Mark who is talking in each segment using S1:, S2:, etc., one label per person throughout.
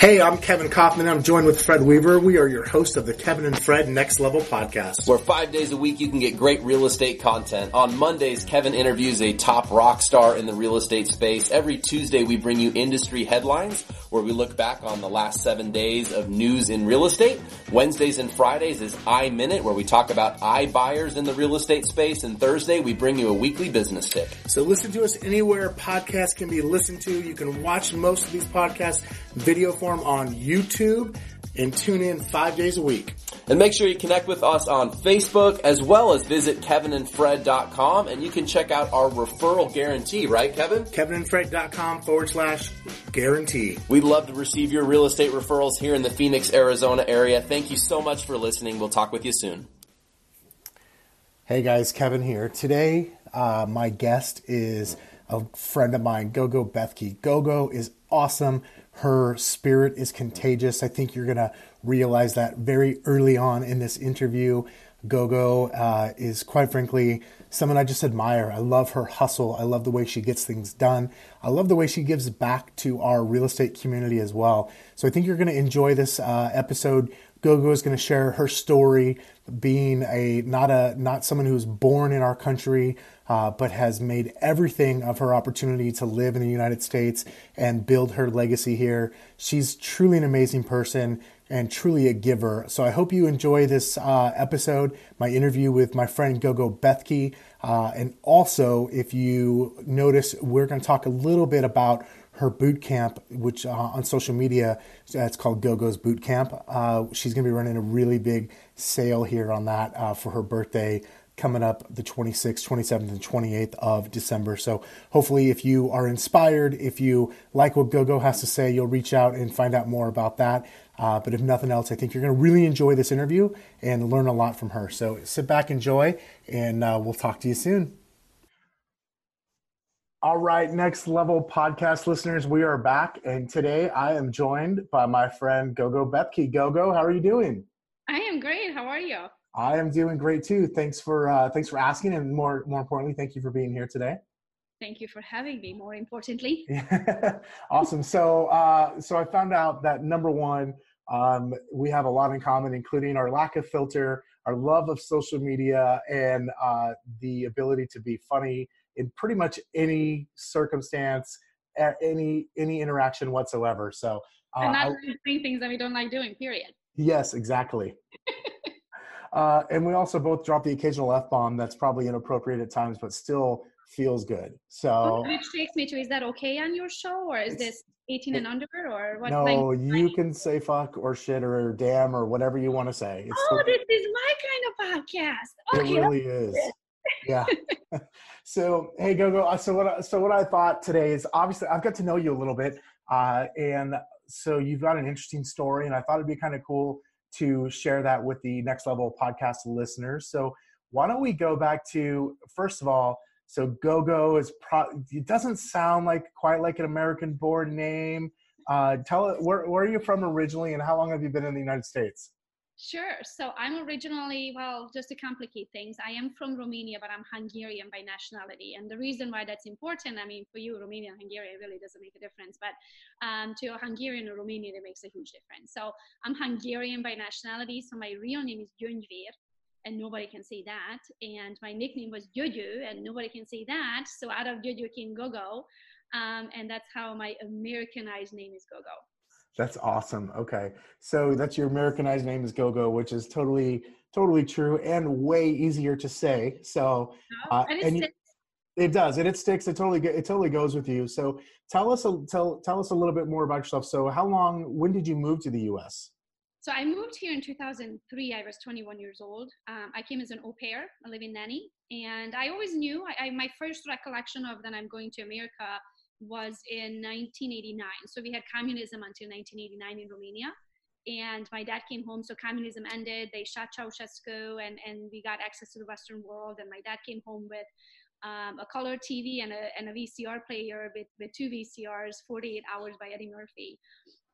S1: Hey, I'm Kevin Kaufman. I'm joined with Fred Weaver. We are your host of the Kevin and Fred Next Level podcast.
S2: Where five days a week you can get great real estate content. On Mondays, Kevin interviews a top rock star in the real estate space. Every Tuesday, we bring you industry headlines where we look back on the last seven days of news in real estate. Wednesdays and Fridays is iMinute where we talk about iBuyers in the real estate space. And Thursday, we bring you a weekly business tip.
S1: So listen to us anywhere podcasts can be listened to. You can watch most of these podcasts video form on YouTube and tune in five days a week.
S2: And make sure you connect with us on Facebook as well as visit kevinandfred.com and you can check out our referral guarantee, right Kevin?
S1: kevinandfred.com forward slash guarantee.
S2: We'd love to receive your real estate referrals here in the Phoenix, Arizona area. Thank you so much for listening. We'll talk with you soon.
S1: Hey guys, Kevin here. Today, uh, my guest is a friend of mine, Gogo Bethke. Gogo is awesome. Her spirit is contagious. I think you're going to realize that very early on in this interview. Gogo uh, is quite frankly someone I just admire. I love her hustle. I love the way she gets things done. I love the way she gives back to our real estate community as well. So I think you're going to enjoy this uh, episode. Gogo is going to share her story, being a not a not someone who was born in our country, uh, but has made everything of her opportunity to live in the United States and build her legacy here. She's truly an amazing person and truly a giver. So I hope you enjoy this uh, episode, my interview with my friend Gogo Bethke. Uh, and also, if you notice, we're going to talk a little bit about her boot camp, which uh, on social media uh, it's called Gogo's Boot Camp. Uh, she's going to be running a really big sale here on that uh, for her birthday coming up the 26th, 27th, and 28th of December. So hopefully, if you are inspired, if you like what GoGo has to say, you'll reach out and find out more about that. Uh, but if nothing else, I think you're going to really enjoy this interview and learn a lot from her. So sit back, enjoy, and we'll talk to you soon. All right, next level podcast listeners, we are back, and today I am joined by my friend Gogo Bethke. Gogo, how are you doing?
S3: I am great. How are you?
S1: I am doing great too. Thanks for uh, thanks for asking, and more more importantly, thank you for being here today.
S3: Thank you for having me. More importantly,
S1: awesome. So uh, so I found out that number one, um, we have a lot in common, including our lack of filter, our love of social media, and uh, the ability to be funny in pretty much any circumstance, at any any interaction whatsoever. So
S3: uh, and not doing things that we don't like doing. Period.
S1: Yes, exactly. Uh, and we also both drop the occasional f bomb that's probably inappropriate at times, but still feels good. So,
S3: which takes me to is that okay on your show, or is this 18 and under, or what?
S1: No, you can say fuck or shit or damn or whatever you want to say.
S3: It's oh, this is my kind of podcast.
S1: Okay, it really is. yeah. so hey, go go. Uh, so what? So what I thought today is obviously I've got to know you a little bit, uh, and so you've got an interesting story, and I thought it'd be kind of cool to share that with the next level podcast listeners. So why don't we go back to first of all, so GoGo is pro. It doesn't sound like quite like an American born name. Uh, tell it where, where are you from originally, and how long have you been in the United States?
S3: Sure. So I'm originally, well, just to complicate things, I am from Romania, but I'm Hungarian by nationality. And the reason why that's important, I mean, for you, Romania and Hungary, really doesn't make a difference. But um, to a Hungarian or Romanian, it makes a huge difference. So I'm Hungarian by nationality. So my real name is Gyöngyvér, and nobody can say that. And my nickname was Gyögyö, and nobody can say that. So out of Gyögyö came Gogo. Um, and that's how my Americanized name is Gogo.
S1: That's awesome. Okay. So that's your Americanized name is GoGo, which is totally, totally true and way easier to say. So,
S3: oh, uh, and, and
S1: it does, and it sticks. It totally, it totally goes with you. So tell us, a, tell, tell us a little bit more about yourself. So how long, when did you move to the U.S.?
S3: So I moved here in 2003. I was 21 years old. Um, I came as an au pair, a living nanny, and I always knew. I, I, my first recollection of that I'm going to America was in 1989. So we had communism until 1989 in Romania. And my dad came home, so communism ended. They shot Ceausescu, and, and we got access to the Western world. And my dad came home with um, a color TV and a, and a VCR player with, with two VCRs, 48 Hours by Eddie Murphy.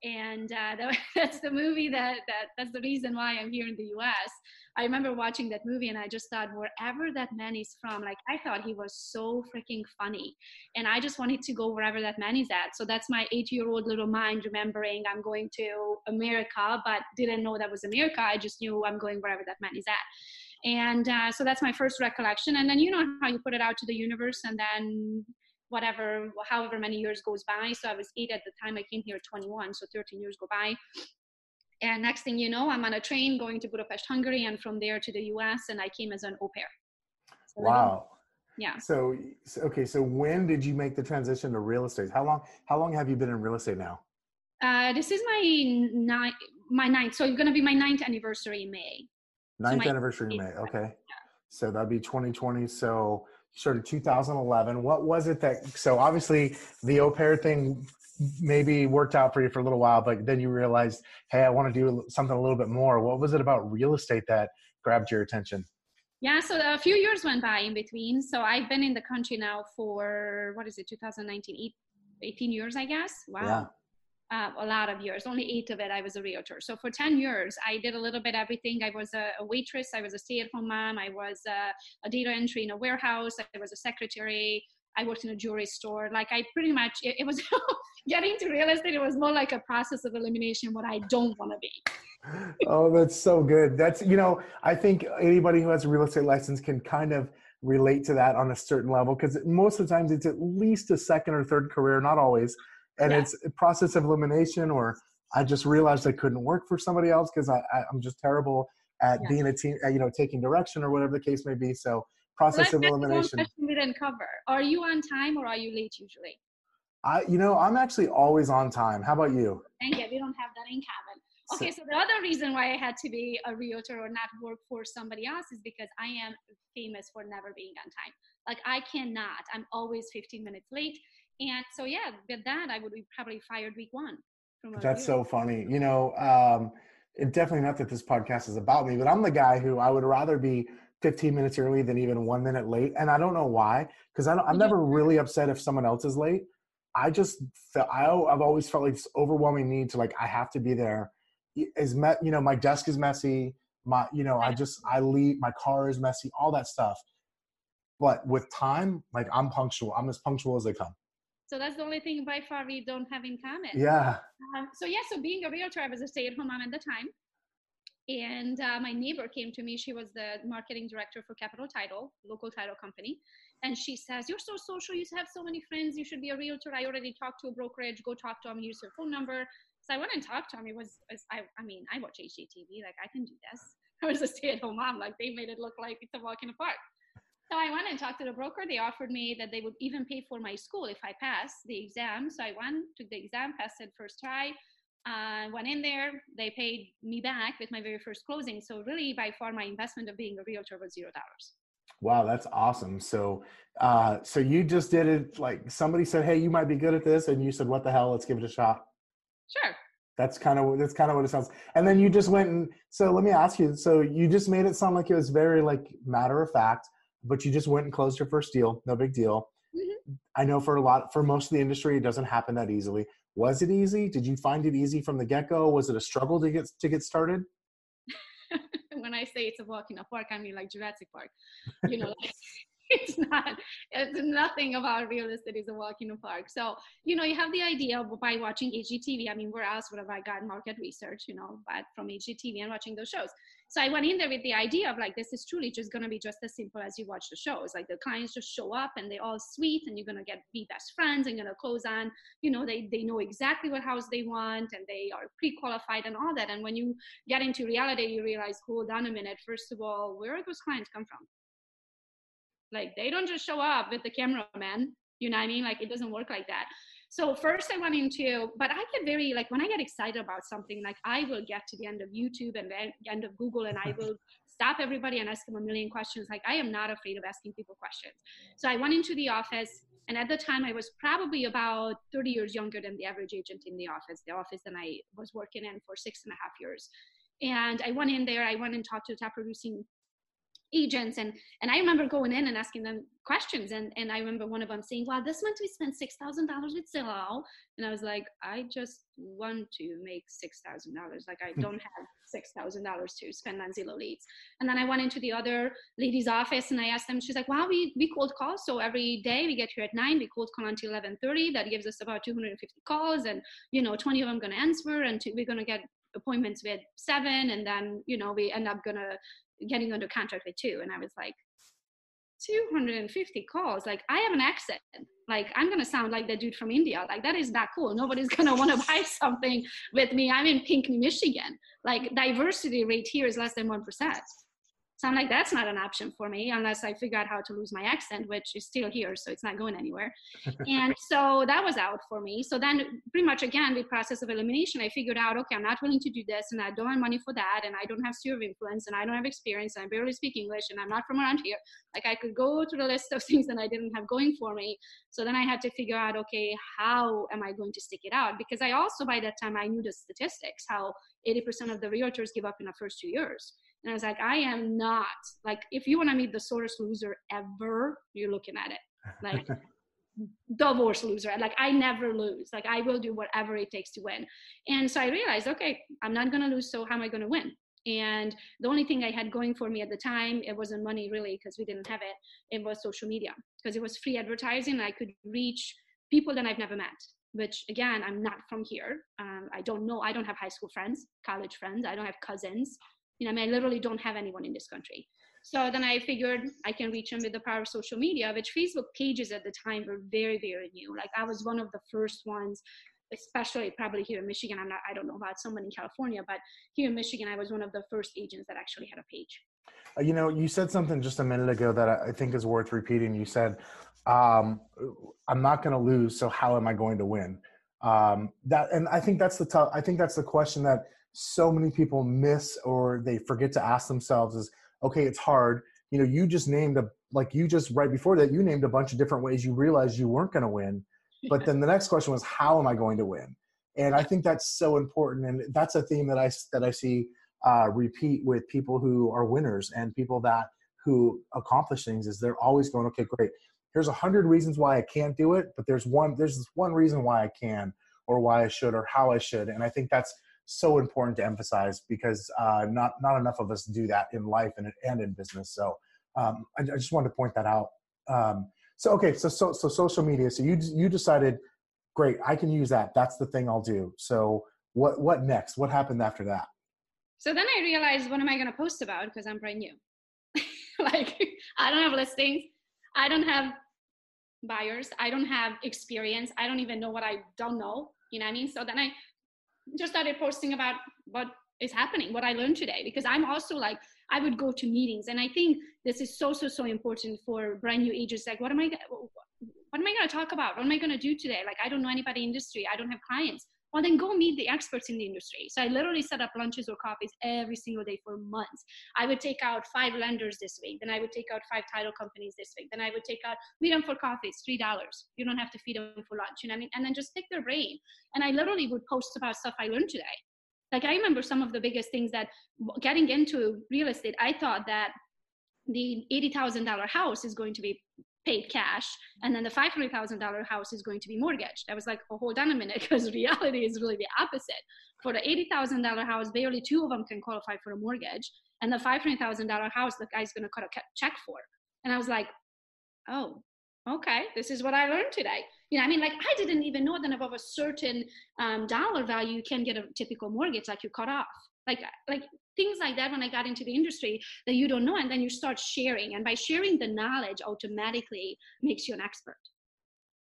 S3: And uh, that, that's the movie that, that, that's the reason why I'm here in the US. I remember watching that movie and I just thought, wherever that man is from, like I thought he was so freaking funny. And I just wanted to go wherever that man is at. So that's my eight year old little mind remembering I'm going to America, but didn't know that was America. I just knew I'm going wherever that man is at and uh, so that's my first recollection and then you know how you put it out to the universe and then whatever however many years goes by so i was eight at the time i came here 21 so 13 years go by and next thing you know i'm on a train going to budapest hungary and from there to the us and i came as an au pair
S1: so wow
S3: yeah
S1: so okay so when did you make the transition to real estate how long how long have you been in real estate now
S3: uh, this is my ninth my ninth so it's going to be my ninth anniversary in may
S1: Ninth so anniversary in May. Okay. Yeah. So that'd be 2020. So started 2011. What was it that, so obviously the au pair thing maybe worked out for you for a little while, but then you realized, hey, I want to do something a little bit more. What was it about real estate that grabbed your attention?
S3: Yeah, so a few years went by in between. So I've been in the country now for, what is it, 2019, 18 years, I guess. Wow. Yeah uh, a lot of years, only eight of it, I was a realtor. So for 10 years, I did a little bit everything. I was a, waitress, I was a stay at home mom, I was a, a, data entry in a warehouse, I was a secretary, I worked in a jewelry store. Like I pretty much, it, it was getting to real estate, it was more like a process of elimination, what I don't want to be.
S1: oh, that's so good. That's, you know, I think anybody who has a real estate license can kind of relate to that on a certain level because most of the times it's at least a second or third career, not always and yeah. it's a process of elimination or i just realized i couldn't work for somebody else because I, I am just terrible at yeah. being a team you know taking direction or whatever the case may be. So process well, of elimination.
S3: we didn't cover. Are you on time or are you late usually?
S1: I you know i'm actually always on time. How about you?
S3: Thank you. We don't have that in common okay so, so the other reason why i had to be a realtor or not work for somebody else is because i am famous for never being on time. Like i cannot. I'm always 15 minutes late and so, yeah, with that, I would be probably fired week one.
S1: That's so funny. You know, um, it definitely not that this podcast is about me, but I'm the guy who I would rather be 15 minutes early than even one minute late. And I don't know why, because I'm never really upset if someone else is late. I just felt, I, I've always felt like this overwhelming need to like, I have to be there. Is met, you know, my desk is messy. My, you know, I just, I leave, my car is messy, all that stuff. But with time, like I'm punctual. I'm as punctual as they come.
S3: So that's the only thing by far we don't have in common.
S1: Yeah.
S3: Um, so yeah, so being a realtor, I was a stay-at-home mom at the time, and uh, my neighbor came to me. She was the marketing director for Capital Title, local title company, and she says, "You're so social. You have so many friends. You should be a realtor. I already talked to a brokerage. Go talk to him. Use your phone number." So I went and talked to him. It was, I, I mean, I watch HGTV. Like I can do this. I was a stay-at-home mom. Like they made it look like it's a walk in the park. So I went and talked to the broker. They offered me that they would even pay for my school if I passed the exam. So I went, took the exam, passed it first try. Uh, went in there. They paid me back with my very first closing. So really, by far, my investment of being a realtor was zero dollars.
S1: Wow, that's awesome. So, uh, so you just did it like somebody said, "Hey, you might be good at this," and you said, "What the hell? Let's give it a shot."
S3: Sure.
S1: That's kind of that's kind of what it sounds. And then you just went and so let me ask you. So you just made it sound like it was very like matter of fact but you just went and closed your first deal. No big deal. Mm-hmm. I know for a lot, for most of the industry, it doesn't happen that easily. Was it easy? Did you find it easy from the get go? Was it a struggle to get to get started?
S3: when I say it's a walk in a park, I mean like Jurassic Park. You know, like, it's not it's nothing about real estate is a walk in the park so you know you have the idea by watching hgtv i mean where else would have i got market research you know but from hgtv and watching those shows so i went in there with the idea of like this is truly just going to be just as simple as you watch the shows like the clients just show up and they're all sweet and you're going to get be best friends and you're going to close on you know they, they know exactly what house they want and they are pre-qualified and all that and when you get into reality you realize hold on a minute first of all where those clients come from like they don't just show up with the cameraman. You know what I mean? Like it doesn't work like that. So first I went into, but I get very like when I get excited about something, like I will get to the end of YouTube and the end of Google, and I will stop everybody and ask them a million questions. Like I am not afraid of asking people questions. So I went into the office, and at the time I was probably about 30 years younger than the average agent in the office, the office that I was working in for six and a half years. And I went in there. I went and talked to the top producing agents and and i remember going in and asking them questions and and i remember one of them saying well this month we spent $6000 with zillow and i was like i just want to make $6000 like i hmm. don't have $6000 to spend on zillow leads and then i went into the other lady's office and i asked them she's like wow we we cold call so every day we get here at 9 we cold call until 11.30 that gives us about 250 calls and you know 20 of them going to answer and we we're going to get appointments with seven and then you know we end up gonna getting under contract with two and i was like 250 calls like i have an accent. Like i'm gonna sound like the dude from india. Like that is not cool. Nobody's gonna want to buy something with me. I'm in pinckney michigan. Like diversity rate here is less than 1% so I'm like, that's not an option for me unless I figure out how to lose my accent, which is still here, so it's not going anywhere. and so that was out for me. So then, pretty much again, the process of elimination, I figured out, okay, I'm not willing to do this, and I don't have money for that, and I don't have sphere of influence, and I don't have experience, and I barely speak English, and I'm not from around here. Like I could go through the list of things that I didn't have going for me. So then I had to figure out, okay, how am I going to stick it out? Because I also by that time I knew the statistics, how 80% of the realtors give up in the first two years. And I was like, I am not like, if you want to meet the sorest loser ever, you're looking at it. Like, divorce loser. Like, I never lose. Like, I will do whatever it takes to win. And so I realized, okay, I'm not going to lose. So how am I going to win? And the only thing I had going for me at the time, it wasn't money really, because we didn't have it. It was social media, because it was free advertising. I could reach people that I've never met which again i'm not from here um, i don't know i don't have high school friends college friends i don't have cousins you know, I mean, I literally don't have anyone in this country. So then I figured I can reach them with the power of social media, which Facebook pages at the time were very, very new. Like I was one of the first ones, especially probably here in Michigan. I'm not, I don't know about someone in California, but here in Michigan, I was one of the first agents that actually had a page.
S1: Uh, you know, you said something just a minute ago that I think is worth repeating. You said, um, "I'm not going to lose, so how am I going to win?" Um, that, and I think that's the tough. I think that's the question that so many people miss or they forget to ask themselves is okay it's hard. You know you just named a like you just right before that you named a bunch of different ways you realized you weren't going to win but then the next question was how am i going to win? And i think that's so important and that's a theme that i that i see uh, repeat with people who are winners and people that who accomplish things is they're always going okay great. Here's a hundred reasons why i can't do it but there's one there's this one reason why i can or why i should or how i should. And i think that's so important to emphasize because uh, not not enough of us do that in life and, and in business. So um, I, I, just wanted to point that out. Um, so okay, so so so social media. So you you decided, great, I can use that. That's the thing I'll do. So what what next? What happened after that?
S3: So then I realized, what am I going to post about? Because I'm brand new. like I don't have listings. I don't have buyers. I don't have experience. I don't even know what I don't know. You know what I mean? So then I just started posting about what is happening, what I learned today, because I'm also like, I would go to meetings. And I think this is so, so, so important for brand new agents. Like, what am I, what am I going to talk about? What am I going to do today? Like, I don't know anybody in industry. I don't have clients well then go meet the experts in the industry. So i literally set up lunches or coffees every single day for months. I would take out five lenders this week then i would take out five title companies this week then i would take out meet them for coffees three dollars. You don't have to feed them for lunch you know what i mean? And then just pick their brain. And i literally would post about stuff i learned today. Like i remember some of the biggest things that getting into real estate i thought that the $80,000 house is going to be paid cash and then the $500,000 house is going to be mortgaged. I was like, oh, hold on a minute because reality is really the opposite. For the $80,000 house, barely two of them can qualify for a mortgage. And the $500,000 house, the guy's going to cut a check for. And I was like, oh, okay, this is what I learned today. You know, I mean, like I didn't even know that above a certain um, dollar value, you can get a typical mortgage like you cut off. Like, like things like that when I got into the industry that you don't know, and then you start sharing, and by sharing the knowledge, automatically makes you an expert.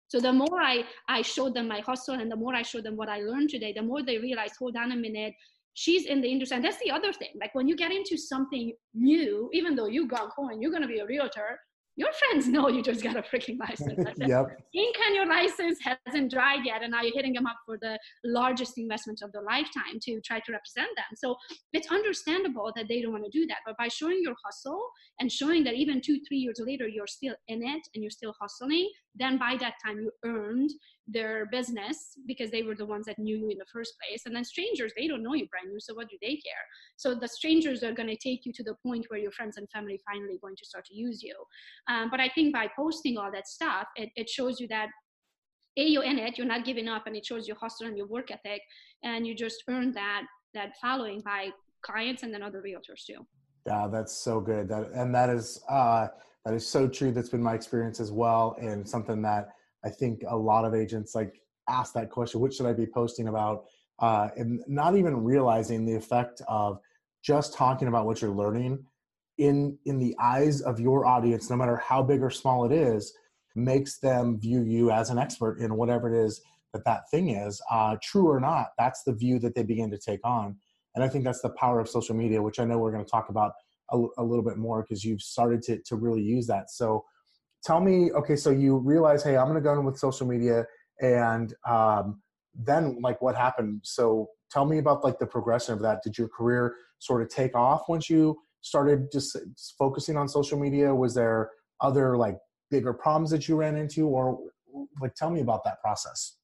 S3: So the more I I showed them my hustle, and the more I showed them what I learned today, the more they realize, hold on a minute, she's in the industry, and that's the other thing. Like when you get into something new, even though you got going, you're going to be a realtor your friends know you just got a freaking license.
S1: yep.
S3: Ink on your license hasn't dried yet, and now you're hitting them up for the largest investment of their lifetime to try to represent them. So it's understandable that they don't want to do that. But by showing your hustle and showing that even two, three years later you're still in it and you're still hustling, then by that time you earned their business because they were the ones that knew you in the first place. And then strangers they don't know you brand new so what do they care? So the strangers are going to take you to the point where your friends and family finally going to start to use you. Um, but i think by posting all that stuff it, it shows you that a you're in it you're not giving up and it shows your hustle and your work ethic and you just earn that that following by clients and then other realtors too.
S1: Yeah that's so good. That and that is uh that is so true. That's been my experience as well and something that i think a lot of agents like ask that question what should i be posting about? Uh and not even realizing the effect of just talking about what you're learning in in the eyes of your audience no matter how big or small it is makes them view you as an expert in whatever it is that that thing is. Uh, true or not that's the view that they begin to take on. And i think that's the power of social media which i know we're going to talk about a, a little bit more because you've started to, to really use that. So tell me okay so you realize hey i'm going to go in with social media and um, then like what happened? So tell me about like the progression of that. Did your career sort of take off once you started just focusing on social media? Was there other like bigger problems that you ran into? Or like tell me about that process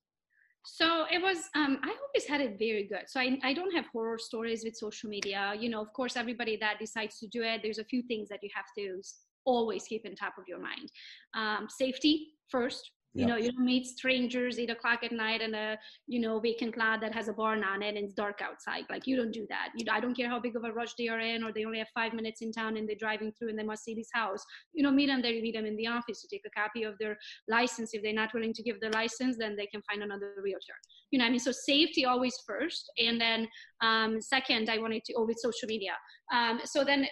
S3: so it was um, i always had it very good. So I, I don't have horror stories with social media. You know of course everybody that decides to do it there's a few things that you have to always keep in top of your mind. Um, safety first you know, you don't meet strangers eight o'clock at night in a you know vacant lot that has a barn on it and it's dark outside. Like you don't do that. You, I don't care how big of a rush they are in, or they only have five minutes in town and they're driving through and they must see this house. You know, meet them there. You meet them in the office to take a copy of their license. If they're not willing to give their license, then they can find another realtor. You know, I mean, so safety always first, and then um, second, I wanted to. Oh, with social media. Um, so then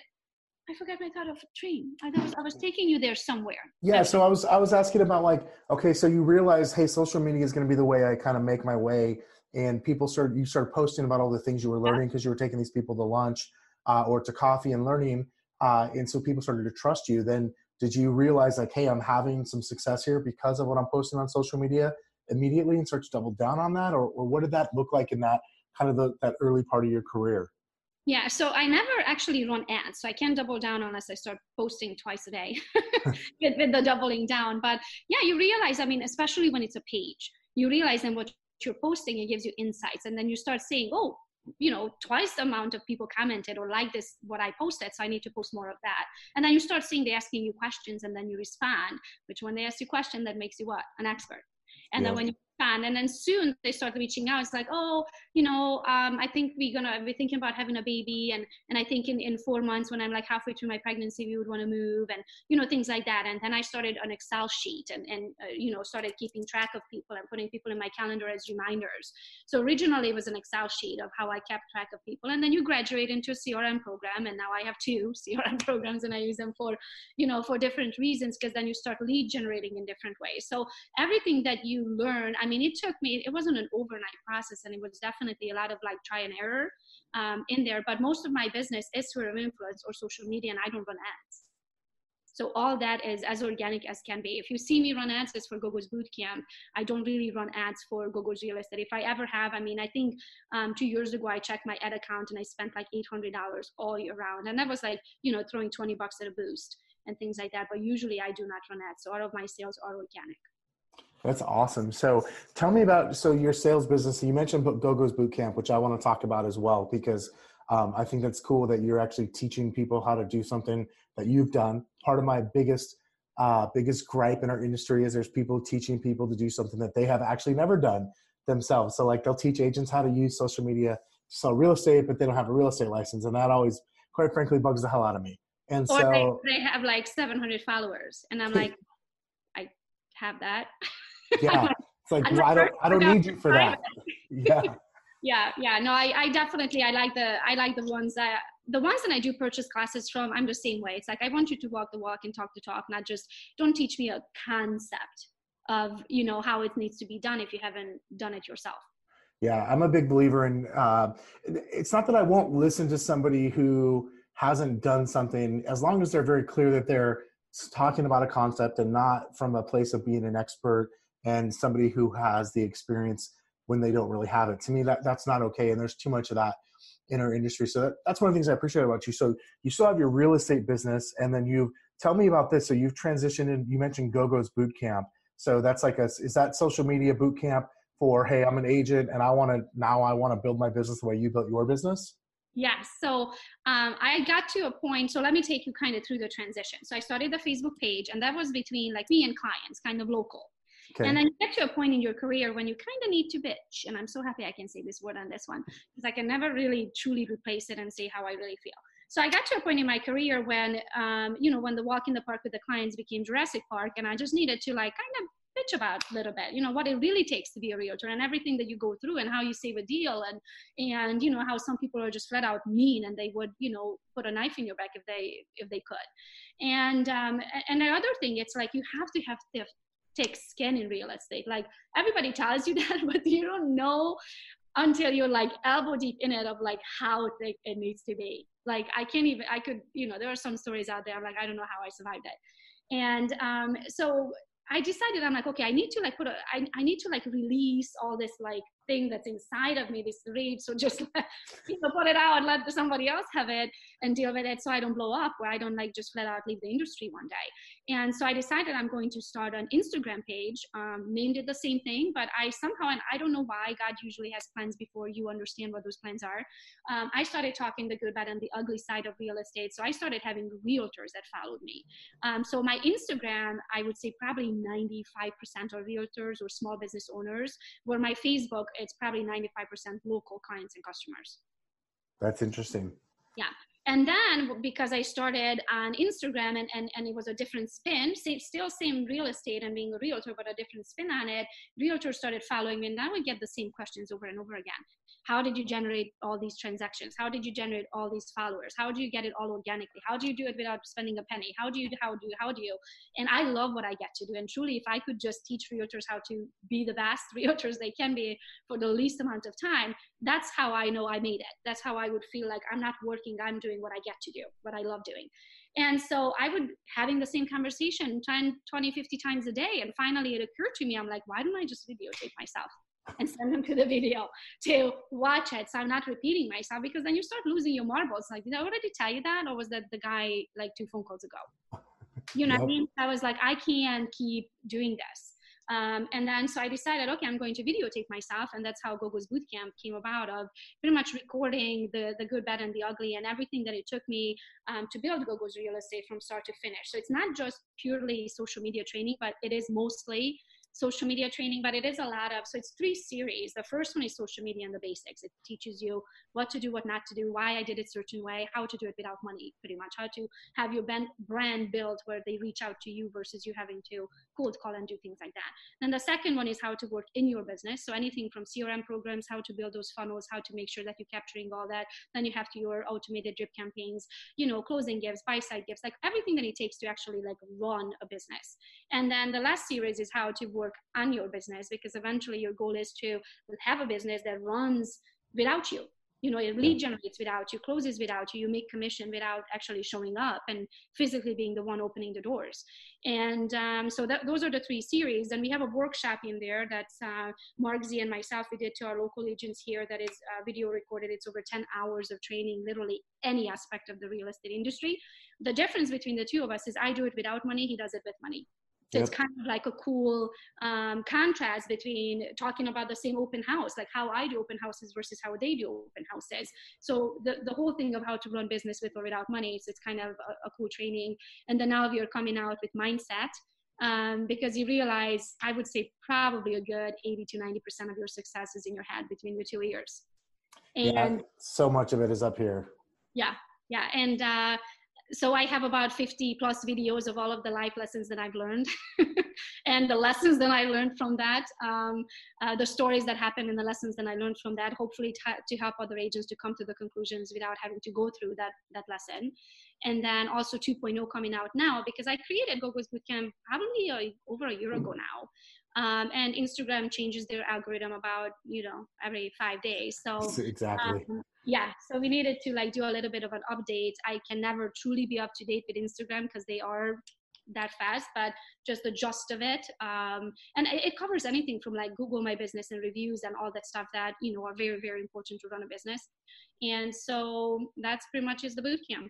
S3: I forgot my thought of a dream. I was I was taking you there somewhere.
S1: Yeah, so I was I was asking about like okay, so you realize hey, social media is going to be the way I kind of make my way, and people started you started posting about all the things you were learning because yeah. you were taking these people to lunch uh, or to coffee and learning, uh, and so people started to trust you. Then did you realize like hey, I'm having some success here because of what I'm posting on social media immediately and start to double down on that, or, or what did that look like in that kind of the, that early part of your career?
S3: Yeah, so I never actually run ads, so I can't double down unless I start posting twice a day with, with, the doubling down. But yeah, you realize, I mean, especially when it's a page, you realize then what you're posting, it gives you insights. And then you start saying, oh, you know, twice the amount of people commented or like this, what I posted, so I need to post more of that. And then you start seeing they asking you questions and then you respond, which when they ask you a question, that makes you what? An expert. And yeah. then when you and then soon they start reaching out. It's like oh you know um, i think we're gonna we're thinking about having a baby. And and i think in, in four months when i'm like halfway through my pregnancy we would want to move and you know things like that. And then i started an excel sheet and and uh, you know started keeping track of people and putting people in my calendar as reminders. So originally it was an excel sheet of how i kept track of people. And then you graduate into a crm program. And now i have two crm programs and i use them for you know for different reasons because then you start lead generating in different ways. So everything that you learn i mean, it took me, it wasn't an overnight process and it was definitely a lot of like try and error um, in there. But most of my business is through influence or social media and I don't run ads. So all that is as organic as can be. If you see me run ads, it's for Gogo's Bootcamp. I don't really run ads for Gogo's Real Estate. If I ever have, I mean, I think um, two years ago I checked my ad account and I spent like $800 all year round. And that was like, you know, throwing 20 bucks at a boost and things like that. But usually I do not run ads. So all of my sales are organic.
S1: That's awesome. So tell me about so your sales business. You mentioned GoGo's Bootcamp, which I want to talk about as well because um, I think that's cool that you're actually teaching people how to do something that you've done. Part of my biggest uh, biggest gripe in our industry is there's people teaching people to do something that they have actually never done themselves. So like they'll teach agents how to use social media to sell real estate, but they don't have a real estate license, and that always, quite frankly, bugs the hell out of me. And or
S3: so they, they have like 700 followers, and I'm like, have that.
S1: yeah. It's like well, i don't i don't need you for that. yeah.
S3: Yeah yeah. No I, I definitely i like the i like the ones that the ones that i do purchase classes from i'm the same way. It's like i want you to walk the walk and talk the talk not just don't teach me a concept of you know how it needs to be done if you haven't done it yourself.
S1: Yeah i'm a big believer in uh, it's not that i won't listen to somebody who hasn't done something as long as they're very clear that they're talking about a concept and not from a place of being an expert and somebody who has the experience when they don't really have it. To me, that that's not okay, and there's too much of that in our industry. So that, that's one of the things I appreciate about you. So you still have your real estate business, and then you tell me about this. So you've transitioned, and you mentioned GoGo's Boot Camp. So that's like a is that social media boot camp for hey, I'm an agent and I want to now I want to build my business the way you built your business?
S3: Yeah, so um, I got to a point. So let me take you kind of through the transition. So I started the Facebook page, and that was between like me and clients, kind of local. Okay. And then you get to a point in your career when you kind of need to bitch. And I'm so happy I can say this word on this one because I can never really truly replace it and say how I really feel. So I got to a point in my career when, um, you know, when the walk in the park with the clients became Jurassic Park, and I just needed to like kind of bitch about a little bit you know what it really takes to be a realtor and everything that you go through and how you save a deal and and you know how some people are just flat out mean and they would you know put a knife in your back if they if they could. And um and the other thing it's like you have to have the thick skin in real estate. Like everybody tells you that but you don't know until you're like elbow deep in it of like how thick it needs to be. Like i can't even i could you know there are some stories out there I'm like i don't know how i survived it. And um, so I decided I'm like, okay, I need to like put a, I, I need to like release all this like thing that's inside of me, this rage. So just you know, put it out, let somebody else have it and deal with it so I don't blow up where I don't like just flat out leave the industry one day. And so I decided I'm going to start an Instagram page, um, named it the same thing, but I somehow, and I don't know why God usually has plans before you understand what those plans are. Um, I started talking the good, bad, and the ugly side of real estate. So I started having realtors that followed me. Um, so my Instagram, I would say probably 95% are realtors or small business owners, where my Facebook, it's probably 95% local clients and customers.
S1: That's interesting.
S3: Yeah. And then because I started on Instagram and, and, and it was a different spin, still same real estate and being a realtor, but a different spin on it, realtors started following me and I would get the same questions over and over again. How did you generate all these transactions? How did you generate all these followers? How do you get it all organically? How do you do it without spending a penny? How do you how do you how do you? And i love what i get to do and truly if i could just teach realtors how to be the best realtors they can be for the least amount of time that's how i know i made it that's how i would feel like i'm not working i'm doing what i get to do what i love doing and so i would having the same conversation 10 20 50 times a day and finally it occurred to me i'm like why don't i just videotape myself and send them to the video to watch it. So I'm not repeating myself because then you start losing your marbles. Like, did I already tell you that? Or was that the guy like two phone calls ago? You know yep. what I mean? I was like, I can't keep doing this. Um, and then so I decided, okay, I'm going to videotape myself, and that's how Gogo's Bootcamp came about. Of pretty much recording the the good, bad, and the ugly, and everything that it took me um, to build Gogo's real estate from start to finish. So it's not just purely social media training, but it is mostly social media training, but it is a lot of, so it's three series. The first one is social media and the basics. It teaches you what to do, what not to do, why I did it certain way, how to do it without money, pretty much, how to have your brand built where they reach out to you versus you having to cold call and do things like that. Then the second one is how to work in your business. So anything from CRM programs, how to build those funnels, how to make sure that you're capturing all that. Then you have to your automated drip campaigns, you know, closing gifts, buy side gifts, like everything that it takes to actually like run a business. And then the last series is how to work on your business because eventually your goal is to have a business that runs without you. You know it lead generates without you closes without you you make commission without actually showing up and physically being the one opening the doors. And um, so that, those are the three series. And we have a workshop in there that's uh, mark z and myself we did to our local agents here that is uh, video recorded. It's over 10 hours of training literally any aspect of the real estate industry. The difference between the two of us is i do it without money he does it with money so yep. it's kind of like a cool um, contrast between talking about the same open house, like how I do open houses versus how they do open houses. So the, the whole thing of how to run business with or without money, so it's kind of a, a cool training. And then now you're coming out with mindset um, because you realize, I would say probably a good 80 to 90% of your success is in your head between your two ears.
S1: And yeah, so much of it is up here.
S3: Yeah. Yeah. And uh, so I have about 50 plus videos of all of the life lessons that I've learned and the lessons that I learned from that, um, uh, the stories that happened and the lessons that I learned from that, hopefully t- to help other agents to come to the conclusions without having to go through that, that lesson. And then also 2.0 coming out now because I created Gogo's Bootcamp probably a, over a year ago now. Um, and Instagram changes their algorithm about you know every five days. So
S1: exactly.
S3: Um, yeah, so we needed to like do a little bit of an update. I can never truly be up to date with Instagram because they are that fast, but just the gist of it. Um, and it, it, covers anything from like Google My Business and reviews and all that stuff that, you know, are very, very important to run a business. And so that's pretty much is the boot camp.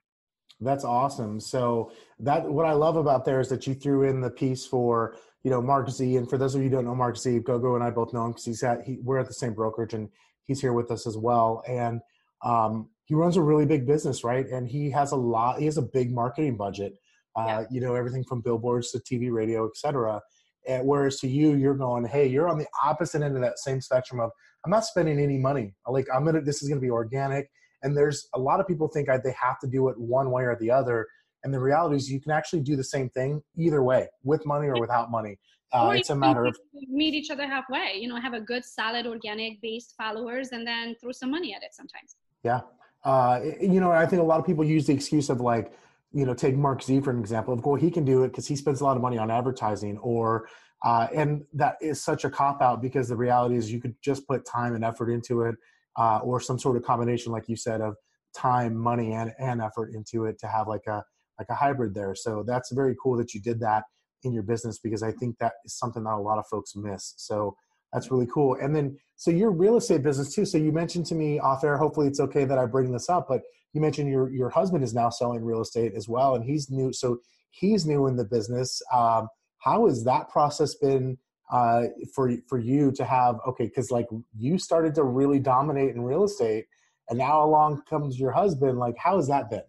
S1: That's awesome. So that what I love about there is that you threw in the piece for you know Mark Z. And for those of you who don't know Mark Z, GoGo and I both know him because he's at he, we're at the same brokerage and he's here with us as well. And um, he runs a really big business, right? And he has a lot. He has a big marketing budget. Uh, yeah. You know everything from billboards to TV, radio, etc. And whereas to you, you're going, hey, you're on the opposite end of that same spectrum of I'm not spending any money. Like I'm gonna, this is gonna be organic. And there's a lot of people think they have to do it one way or the other. And the reality is, you can actually do the same thing either way, with money or without money. Uh, it's a matter of
S3: meet each other halfway. You know, have a good, solid, organic-based followers, and then throw some money at it sometimes.
S1: Yeah, uh, you know, I think a lot of people use the excuse of like, you know, take Mark Z for an example. Of course, he can do it because he spends a lot of money on advertising, or uh, and that is such a cop out because the reality is you could just put time and effort into it uh, or some sort of combination, like you said, of time, money, and, and effort into it to have like a like a hybrid there. So that's very cool that you did that in your business because I think that is something that a lot of folks miss. So that's really cool. And then so your real estate business too. So you mentioned to me off air. Hopefully it's okay that I bring this up, but you mentioned your your husband is now selling real estate as well, and he's new. So he's new in the business. Um, how has that process been? uh, for for you to have okay because like you started to really dominate in real estate and now along comes your husband like how has that been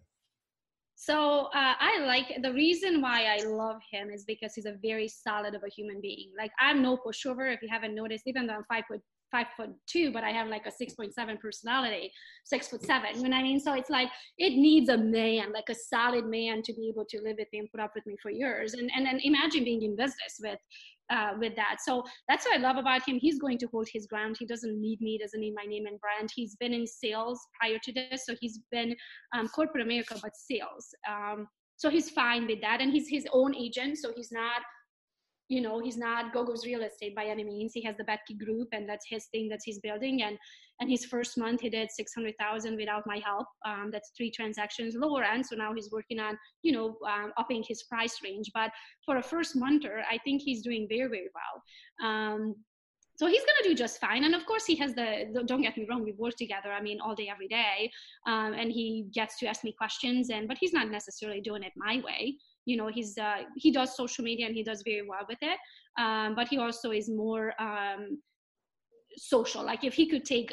S3: so uh, i like the reason why i love him is because he's a very solid of a human being like i'm no pushover if you haven't noticed even though i'm five foot five foot two, but I have like a six point seven personality, six foot seven. You know what I mean? So it's like it needs a man, like a solid man, to be able to live with me and put up with me for years. And and then imagine being in business with uh, with that. So that's what I love about him. He's going to hold his ground. He doesn't need me, doesn't need my name and brand. He's been in sales prior to this, so he's been um, corporate America, but sales. Um, so he's fine with that, and he's his own agent, so he's not you know he's not gogo's real estate by any means. He has the Bethke group and that's his thing that he's building. And and his first month he did 600000 without my help. Um, that's three transactions lower end. So now he's working on you know um, upping his price range. But for a first monther i think he's doing very very well. Um, so he's going to do just fine. And of course he has the, don't get me wrong we work together i mean all day every day. Um, and he gets to ask me questions and but he's not necessarily doing it my way you know he's uh, he does social media and he does very well with it um, but he also is more um, social. Like if he could take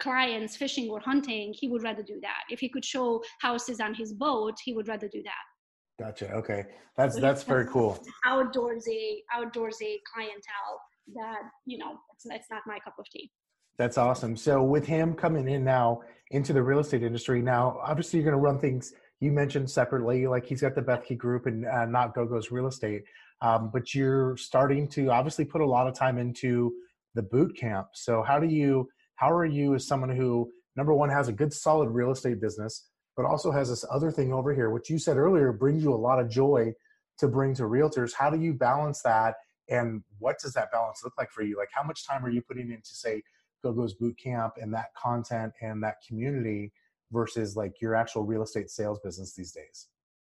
S3: clients fishing or hunting he would rather do that. If he could show houses on his boat he would rather do that.
S1: Gotcha. Okay. That's so that's very cool.
S3: outdoorsy outdoorsy clientele that you know it's, it's not my cup of tea.
S1: That's awesome. So with him coming in now into the real estate industry now obviously you're going to run things you mentioned separately, like he's got the Bethke Group and uh, not GoGo's real estate, um, but you're starting to obviously put a lot of time into the boot camp. So how do you, how are you as someone who number one has a good solid real estate business, but also has this other thing over here, which you said earlier brings you a lot of joy to bring to realtors. How do you balance that? And what does that balance look like for you? Like how much time are you putting into say GoGo's boot camp and that content and that community? Versus like your actual real estate sales business these days?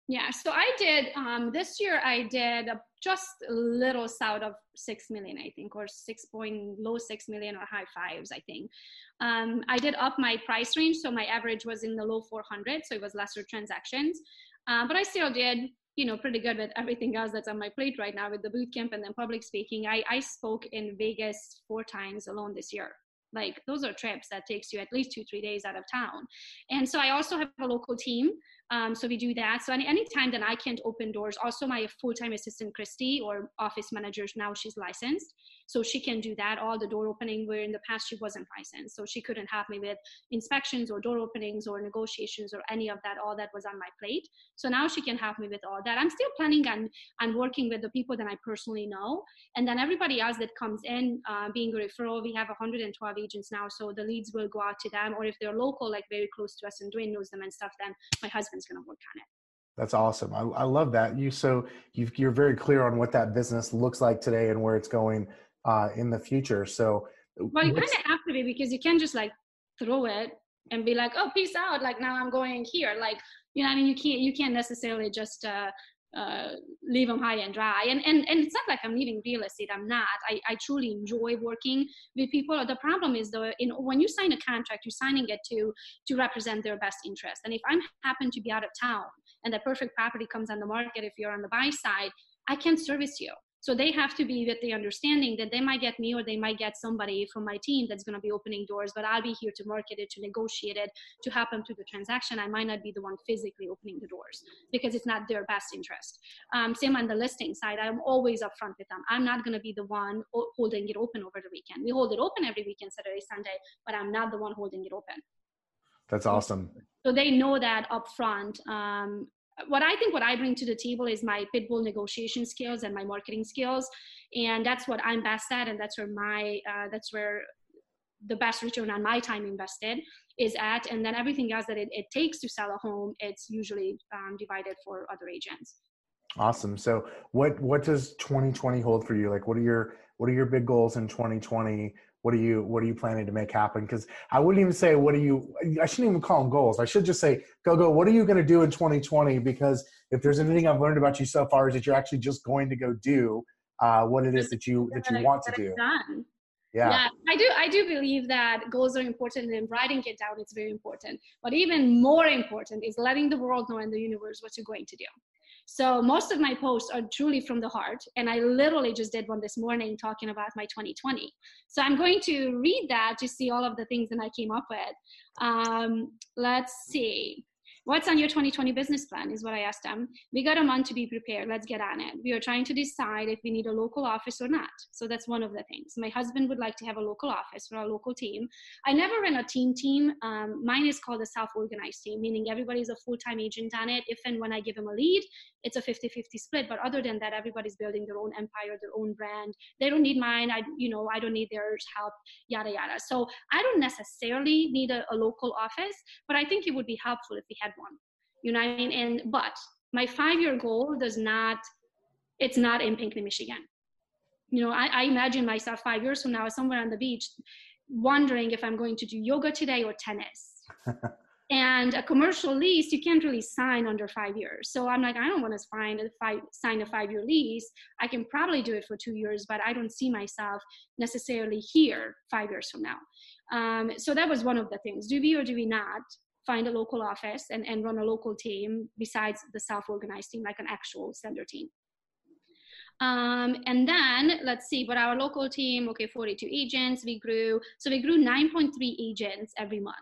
S3: Yeah, so I did um, this year. I did just a little south of six million, I think, or six point low six million or high fives, I think. Um, I did up my price range, so my average was in the low 400, so it was lesser transactions. Uh, but I still did, you know, pretty good with everything else that's on my plate right now with the boot camp and then public speaking. I, I spoke in Vegas four times alone this year like those are trips that takes you at least two three days out of town. And so i also have a local team um, so we do that. So any anytime that I can't open doors, also my full-time assistant Christy or office manager now she's licensed, so she can do that. All the door opening where in the past she wasn't licensed, so she couldn't help me with inspections or door openings or negotiations or any of that. All that was on my plate. So now she can help me with all that. I'm still planning on on working with the people that I personally know, and then everybody else that comes in, uh, being a referral. We have 112 agents now, so the leads will go out to them, or if they're local, like very close to us, and Dwayne knows them and stuff, then my husband is going to work on it.
S1: That's awesome. I, I love that. You so you are very clear on what that business looks like today and where it's going uh, in the future. So,
S3: well, you kind of have to be because you can't just like throw it and be like, "Oh, peace out!" Like now I'm going here. Like you know, I mean, you can't you can't necessarily just uh, uh, leave them high and dry. And, and, and it's not like I'm leaving real estate. I'm not. I, I truly enjoy working with people. The problem is though, in, when you sign a contract, you're signing it to, to represent their best interest. And if I'm happen to be out of town and the perfect property comes on the market, if you're on the buy side, I can't service you. So they have to be with the understanding that they might get me or they might get somebody from my team that's going to be opening doors, but I'll be here to market it, to negotiate it, to help them through the transaction. I might not be the one physically opening the doors because it's not their best interest. Um, same on the listing side, I'm always upfront with them. I'm not going to be the one holding it open over the weekend. We hold it open every weekend, Saturday, Sunday, but I'm not the one holding it open.
S1: That's awesome.
S3: So they know that upfront. Um, what I think what I bring to the table is my pitbull negotiation skills and my marketing skills, and that's what I'm best at, and that's where my uh, that's where the best return on my time invested is at, and then everything else that it, it takes to sell a home, it's usually um, divided for other agents.
S1: Awesome. So, what what does 2020 hold for you? Like, what are your what are your big goals in 2020? What are you what are you planning to make happen because i wouldn't even say what are you i shouldn't even call them goals i should just say go go what are you going to do in 2020 because if there's anything i've learned about you so far is that you're actually just going to go do uh, what it is that you that you want to do.
S3: Yeah. yeah. I do. I do believe that goals are important, and writing it down is very important. But even more important is letting the world know and the universe what you're going to do. So most of my posts are truly from the heart. And I literally just did one this morning talking about my 2020. So I'm going to read that to see all of the things that I came up with. Um, let's see. What's on your 2020 business plan is what I asked them. We got a month to be prepared. Let's get on it. We are trying to decide if we need a local office or not. So that's one of the things. My husband would like to have a local office for our local team. I never ran a team team. Um, mine is called a self-organized team, meaning everybody's a full-time agent on it. If and when I give them a lead, it's a 50-50 split. But other than that, everybody's building their own empire, their own brand. They don't need mine. I, you know, I don't need their help, yada, yada. So I don't necessarily need a, a local office, but I think it would be helpful if we had one you know what i mean? And but my five year goal does not it's not in pinckney michigan. You know I, I imagine myself five years from now somewhere on the beach wondering if i'm going to do yoga today or tennis. And a commercial lease you can't really sign under five years. So i'm like i don't want to find a five, sign a five year lease. I can probably do it for two years but i don't see myself necessarily here five years from now. Um, so that was one of the things. Do we or do we not find a local office and, and run a local team besides the self-organized team, like an actual sender team. Um, and then let's see, but our local team, okay, 42 agents, we grew, so we grew 9.3 agents every month.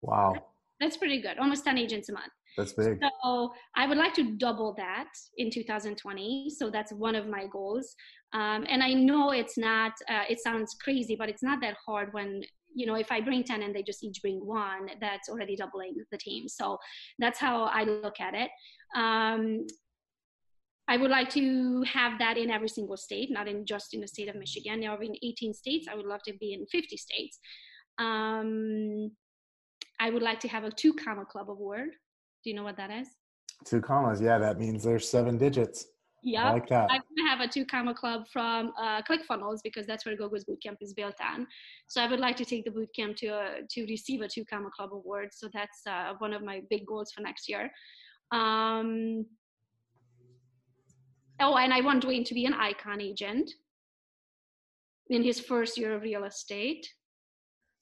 S1: Wow.
S3: That's pretty good, almost 10 agents a month.
S1: That's big.
S3: So I would like to double that in 2020. So that's one of my goals. Um, and I know it's not, uh, it sounds crazy, but it's not that hard when you know if i bring 10 and they just each bring one that's already doubling the team so that's how i look at it um, I would like to have that in every single state, not in just in the state of Michigan. Now, in 18 states, I would love to be in 50 states. Um, I would like to have a two comma club award. Do you know what that is?
S1: Two commas, yeah, that means there's seven digits.
S3: Yeah, I like that. I have a two comma club from uh, ClickFunnels because that's where GoGo's Bootcamp is built on. So I would like to take the bootcamp to uh, to receive a two comma club award. So that's uh, one of my big goals for next year. Um, oh, and I want Dwayne to be an icon agent in his first year of real estate.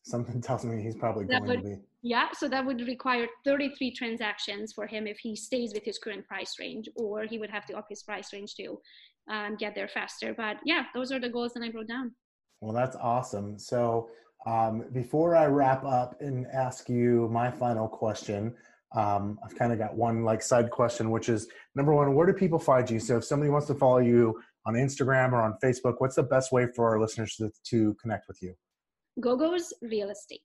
S1: Something tells me he's probably that going
S3: would,
S1: to be.
S3: Yeah, so that would require 33 transactions for him if he stays with his current price range, or he would have to up his price range to um, get there faster. But yeah, those are the goals that I wrote down.
S1: Well, that's awesome. So um, before I wrap up and ask you my final question, um, I've kind of got one like side question, which is number one, where do people find you? So if somebody wants to follow you on Instagram or on Facebook, what's the best way for our listeners to, to connect with you?
S3: GoGo's Real Estate.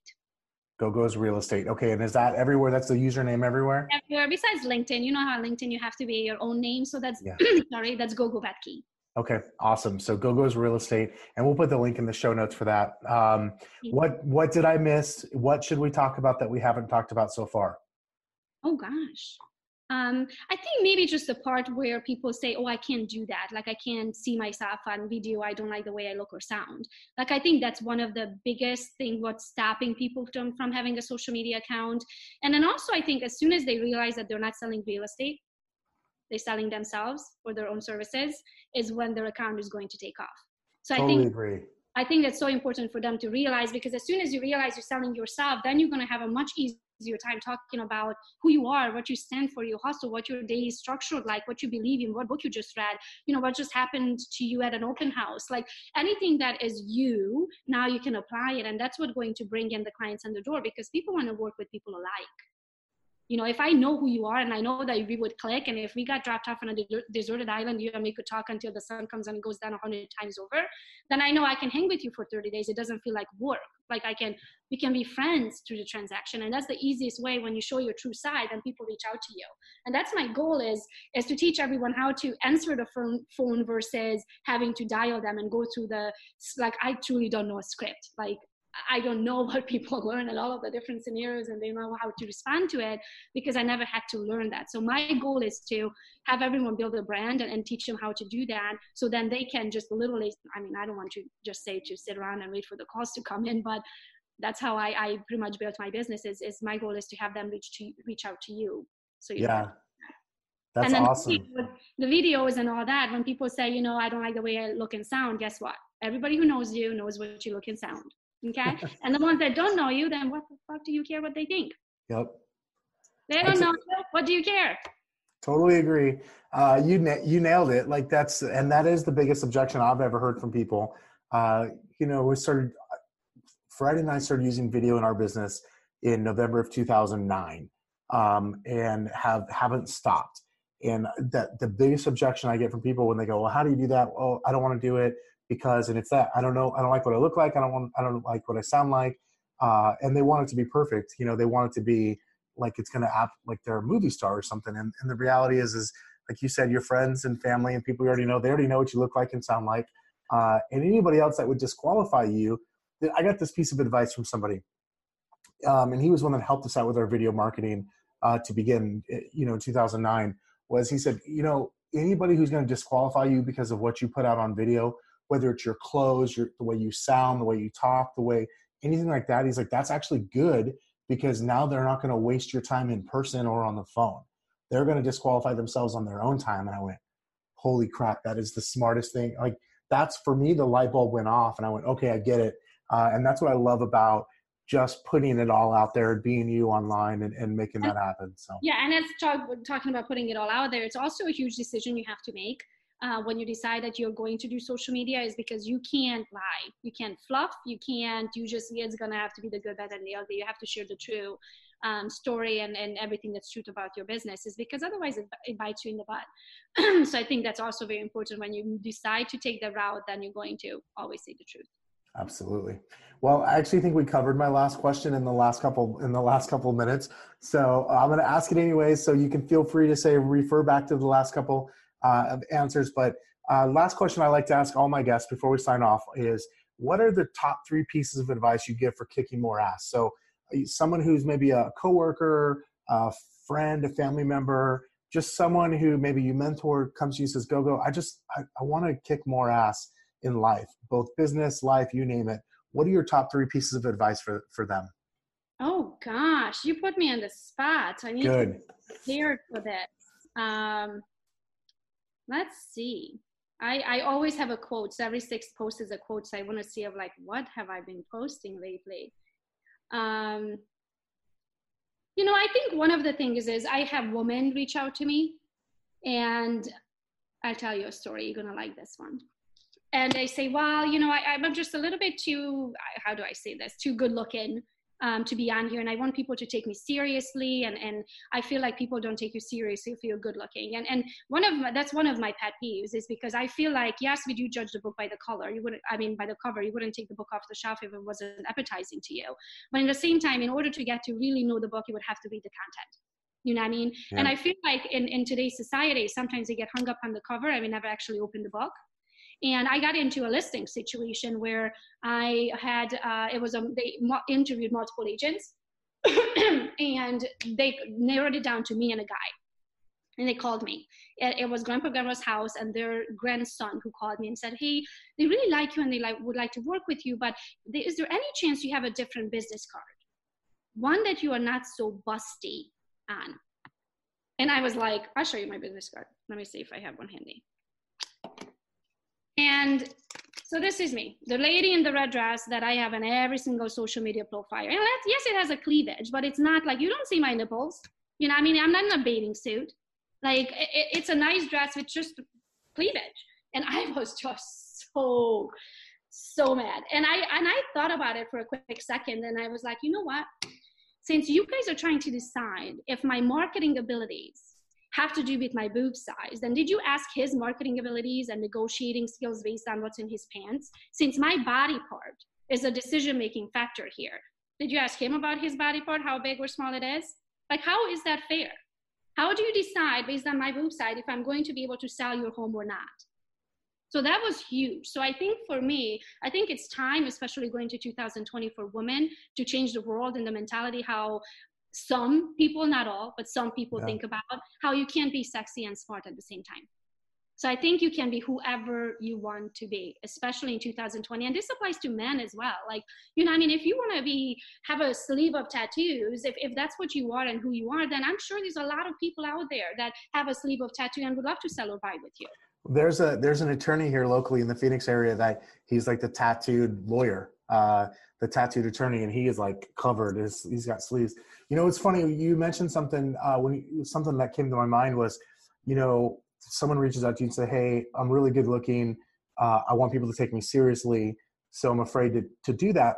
S1: GoGo's Real Estate. Okay, and is that everywhere? That's the username everywhere?
S3: Everywhere besides LinkedIn. You know how LinkedIn you have to be your own name. So that's yeah. sorry, that's GoGo Bethke.
S1: Okay, awesome. So GoGo's Real Estate, and we'll put the link in the show notes for that. Um, what what did I miss? What should we talk about that we haven't talked about so far?
S3: Oh gosh um, I think maybe just the part where people say, "Oh, I can't do that. Like I can't see myself on video. I don't like the way I look or sound." Like I think that's one of the biggest thing what's stopping people from from having a social media account. And then also, I think as soon as they realize that they're not selling real estate, they're selling themselves or their own services is when their account is going to take off so
S1: totally
S3: i think
S1: agree
S3: i think that's so important for them to realize because as soon as you realize you're selling yourself then you're going to have a much easier time talking about who you are what you stand for your hustle what your day is structured like what you believe in what book you just read you know what just happened to you at an open house. Like anything that is you now you can apply it and that's what's going to bring in the clients in the door because people want to work with people alike you know, if I know who you are and I know that we would click, and if we got dropped off on a deserted island, you and me could talk until the sun comes and goes down a hundred times over, then I know I can hang with you for 30 days. It doesn't feel like work. Like I can, we can be friends through the transaction, and that's the easiest way when you show your true side and people reach out to you. And that's my goal is is to teach everyone how to answer the phone, phone versus having to dial them and go through the like. I truly don't know a script. Like I don't know what people learn and all of the different scenarios and they know how to respond to it because I never had to learn that. So my goal is to have everyone build a brand and, and teach them how to do that so then they can just literally, I mean, I don't want to just say to sit around and wait for the calls to come in, but that's how I, I pretty much built my business is, is my goal is to have them reach to reach out to you. So you
S1: yeah. That's
S3: and then
S1: awesome.
S3: The videos and all that, when people say, you know, I don't like the way I look and sound, guess what? Everybody who knows you knows what you look and sound. Okay. and the ones that don't know you, then what the fuck do you care what they think?
S1: Yep.
S3: They don't know you. What do you care?
S1: Totally agree. Uh, you na- you nailed it. Like that's and that is the biggest objection I've ever heard from people. Uh, you know, we started. Friday and I started using video in our business in November of 2009, um, and have haven't stopped. And that the biggest objection I get from people when they go, "Well, how do you do that?" Oh, I don't want to do it because and it's that i don't know i don't like what i look like i don't want i don't like what i sound like uh, and they want it to be perfect you know they want it to be like it's going to act like they're a movie star or something and, and the reality is is like you said your friends and family and people you already know they already know what you look like and sound like uh, and anybody else that would disqualify you i got this piece of advice from somebody um, and he was one that helped us out with our video marketing uh, to begin eh, you know in 2009 was he said you know anybody who's going to disqualify you because of what you put out on video whether it's your clothes, your, the way you sound, the way you talk, the way anything like that. He's like, that's actually good because now they're not going to waste your time in person or on the phone. They're going to disqualify themselves on their own time. And I went, holy crap, that is the smartest thing. Like, that's for me, the light bulb went off, and I went, okay, I get it. Uh, and that's what I love about just putting it all out there, and being you online, and, and making that happen. So
S3: yeah, and it's talk, talking about putting it all out there. It's also a huge decision you have to make uh, when you decide that you're going to do social media is because you can't lie. You can't fluff. You can't you just it's gonna have to be the good bad and the ugly. You have to share the true um, story and, and everything that's true about your business is because otherwise it, it bites you in the butt. So i think that's also very important when you decide to take the route then you're going to always say the truth.
S1: Absolutely. Well i actually think we covered my last question in the last couple in the last couple minutes. So i'm going to ask it anyway. so you can feel free to say refer back to the last couple uh, of answers. But uh, last question I like to ask all my guests before we sign off is what are the top three pieces of advice you give for kicking more ass? So uh, someone who's maybe a coworker, a friend, a family member, just someone who maybe you mentor comes to you and says, go, go, I just, I, I want to kick more ass in life, both business, life, you name it. What are your top three pieces of advice for, for them?
S3: Oh gosh, you put me on the spot. I need Good. to be prepared for this. Um, let's see. I, I always have a quote. So every six posts is a quote. So I want to see of like, what have I been posting lately? Um, you know, I think one of the things is I have women reach out to me and I'll tell you a story. You're going to like this one. And they say, well, you know, I, I'm just a little bit too, how do I say this, too good looking um, to be on here and i want people to take me seriously and, and i feel like people don't take you seriously if you're good looking and, and one of my, that's one of my pet peeves is because i feel like yes we do judge the book by the color you wouldn't i mean by the cover you wouldn't take the book off the shelf if it wasn't appetizing to you but at the same time in order to get to really know the book you would have to read the content you know what I mean? Yeah. And I feel like in, in today's society, sometimes they get hung up on the cover. and mean, never actually open the book. And I got into a listing situation where I had, uh, it was, a, they interviewed multiple agents and they narrowed it down to me and a guy. And they called me. It, it was Grandpa Grandma's house and their grandson who called me and said, "Hey, they really like you and they like would like to work with you, but is there any chance you have a different business card, one that you are not so busty on?" And I was like, I'll show you my business card. Let me see if I have one handy. And so this is me, the lady in the red dress that I have in every single social media profile. And yes, it has a cleavage, but it's not like you don't see my nipples. You know, I mean, I'm not in a bathing suit. Like it, it's a nice dress with just cleavage. And I was just so, so mad. And I and I thought about it for a quick second, and I was like, you know what? Since you guys are trying to decide if my marketing abilities have to do with my boob size, then did you ask his marketing abilities and negotiating skills based on what's in his pants? Since my body part is a decision making factor here, did you ask him about his body part, how big or small it is? Like, how is that fair? How do you decide based on my boob size if I'm going to be able to sell your home or not? So that was huge. So I think for me, I think it's time, especially going to 2020 for women to change the world and the mentality how some people, not all, but some people yeah. think about how you can't be sexy and smart at the same time. So I think you can be whoever you want to be, especially in 2020. And this applies to men as well. Like, you know, I mean, if you want to be, have a sleeve of tattoos, if, if that's what you are and who you are, then I'm sure there's a lot of people out there that have a sleeve of tattoo and would love to sell or buy with you.
S1: There's a, there's an attorney here locally in the Phoenix area that he's like the tattooed lawyer, uh, the tattooed attorney, and he is like covered. His, he's got sleeves. You know, it's funny. You mentioned something, uh, when you, something that came to my mind was, you know, someone reaches out to you and say, "Hey, I'm really good looking. Uh, I want people to take me seriously, so I'm afraid to to do that."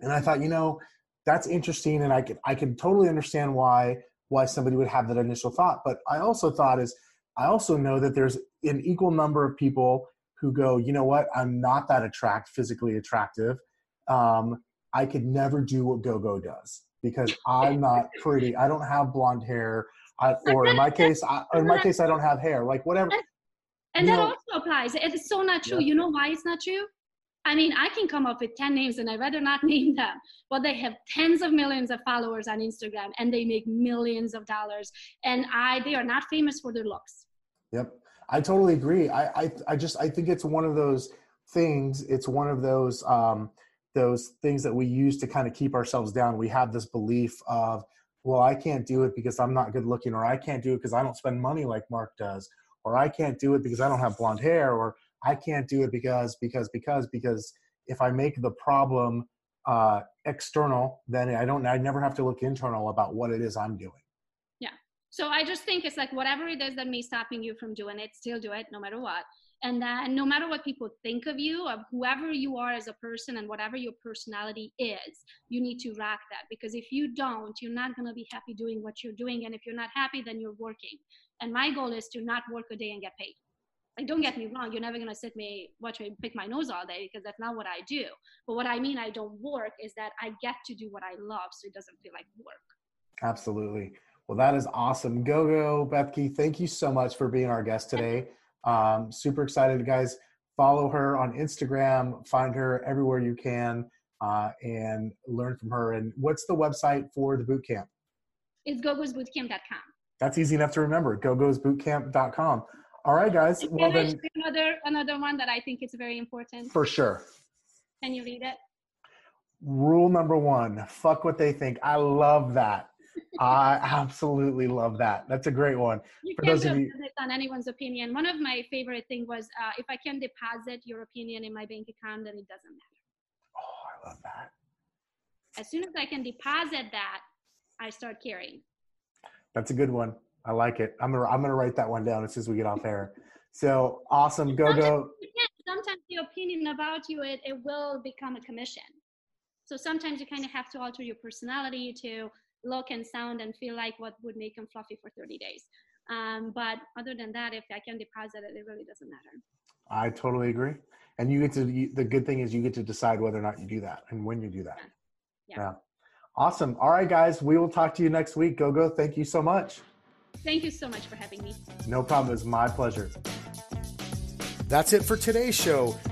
S1: And I thought, you know, that's interesting, and I could I can totally understand why why somebody would have that initial thought. But I also thought is I also know that there's an equal number of people who go, you know what, I'm not that attract physically attractive. Um, I could never do what GoGo does because I'm not pretty. I don't have blonde hair. I, or in my case, I, in my case, I don't have hair. Like whatever.
S3: And that know, also applies. It's so not true. Yeah. You know why it's not true? I mean, I can come up with 10 names and I'd rather not name them, but they have tens of millions of followers on Instagram and they make millions of dollars. And I, they are not famous for their looks.
S1: Yep. I totally agree. I, I, I just, I think it's one of those things. It's one of those, um, those things that we use to kind of keep ourselves down. We have this belief of, well, I can't do it because I'm not good looking, or I can't do it because I don't spend money like Mark does, or I can't do it because I don't have blonde hair, or I can't do it because, because, because, because if I make the problem uh, external, then I don't, I never have to look internal about what it is I'm doing.
S3: Yeah. So I just think it's like whatever it is that may stopping you from doing it, still do it no matter what and that no matter what people think of you of whoever you are as a person and whatever your personality is you need to rock that. Because if you don't you're not going to be happy doing what you're doing. And if you're not happy then you're working. And my goal is to not work a day and get paid. Like don't get me wrong you're never going to sit me watch me pick my nose all day because that's not what i do. But what i mean i don't work is that i get to do what i love so it doesn't feel like work.
S1: Absolutely. Well that is awesome. Go go bethke. Thank you so much for being our guest today um, super excited, guys. Follow her on Instagram, find her everywhere you can, uh, and learn from her. And what's the website for the boot camp?
S3: It's gogosbootcamp.com.
S1: That's easy enough to remember. Gogosbootcamp.com. All right, guys.
S3: Well, then another another one that I think is very important.
S1: For sure.
S3: Can you read it?
S1: Rule number one: fuck what they think. I love that. I absolutely love that. That's a great one.
S3: You For can't those you... on anyone's opinion. One of my favorite thing was uh, if I can deposit your opinion in my bank account, then it doesn't matter.
S1: Oh, I love that.
S3: As soon as I can deposit that, I start caring.
S1: That's a good one. I like it. I'm gonna I'm gonna write that one down as soon as we get off air. So awesome. Go go.
S3: Sometimes the opinion about you it, it will become a commission. So sometimes you kind of have to alter your personality to look and sound and feel like what would make them fluffy for 30 days. Um, but other than that, if I can deposit it, it really doesn't matter.
S1: I totally agree. And you get to, you, the good thing is you get to decide whether or not you do that and when you do that. Yeah. yeah. Awesome. All right, guys, we will talk to you next week. Go, go. Thank you so much.
S3: Thank you so much for having me.
S1: No problem. It's my pleasure. That's it for today's show.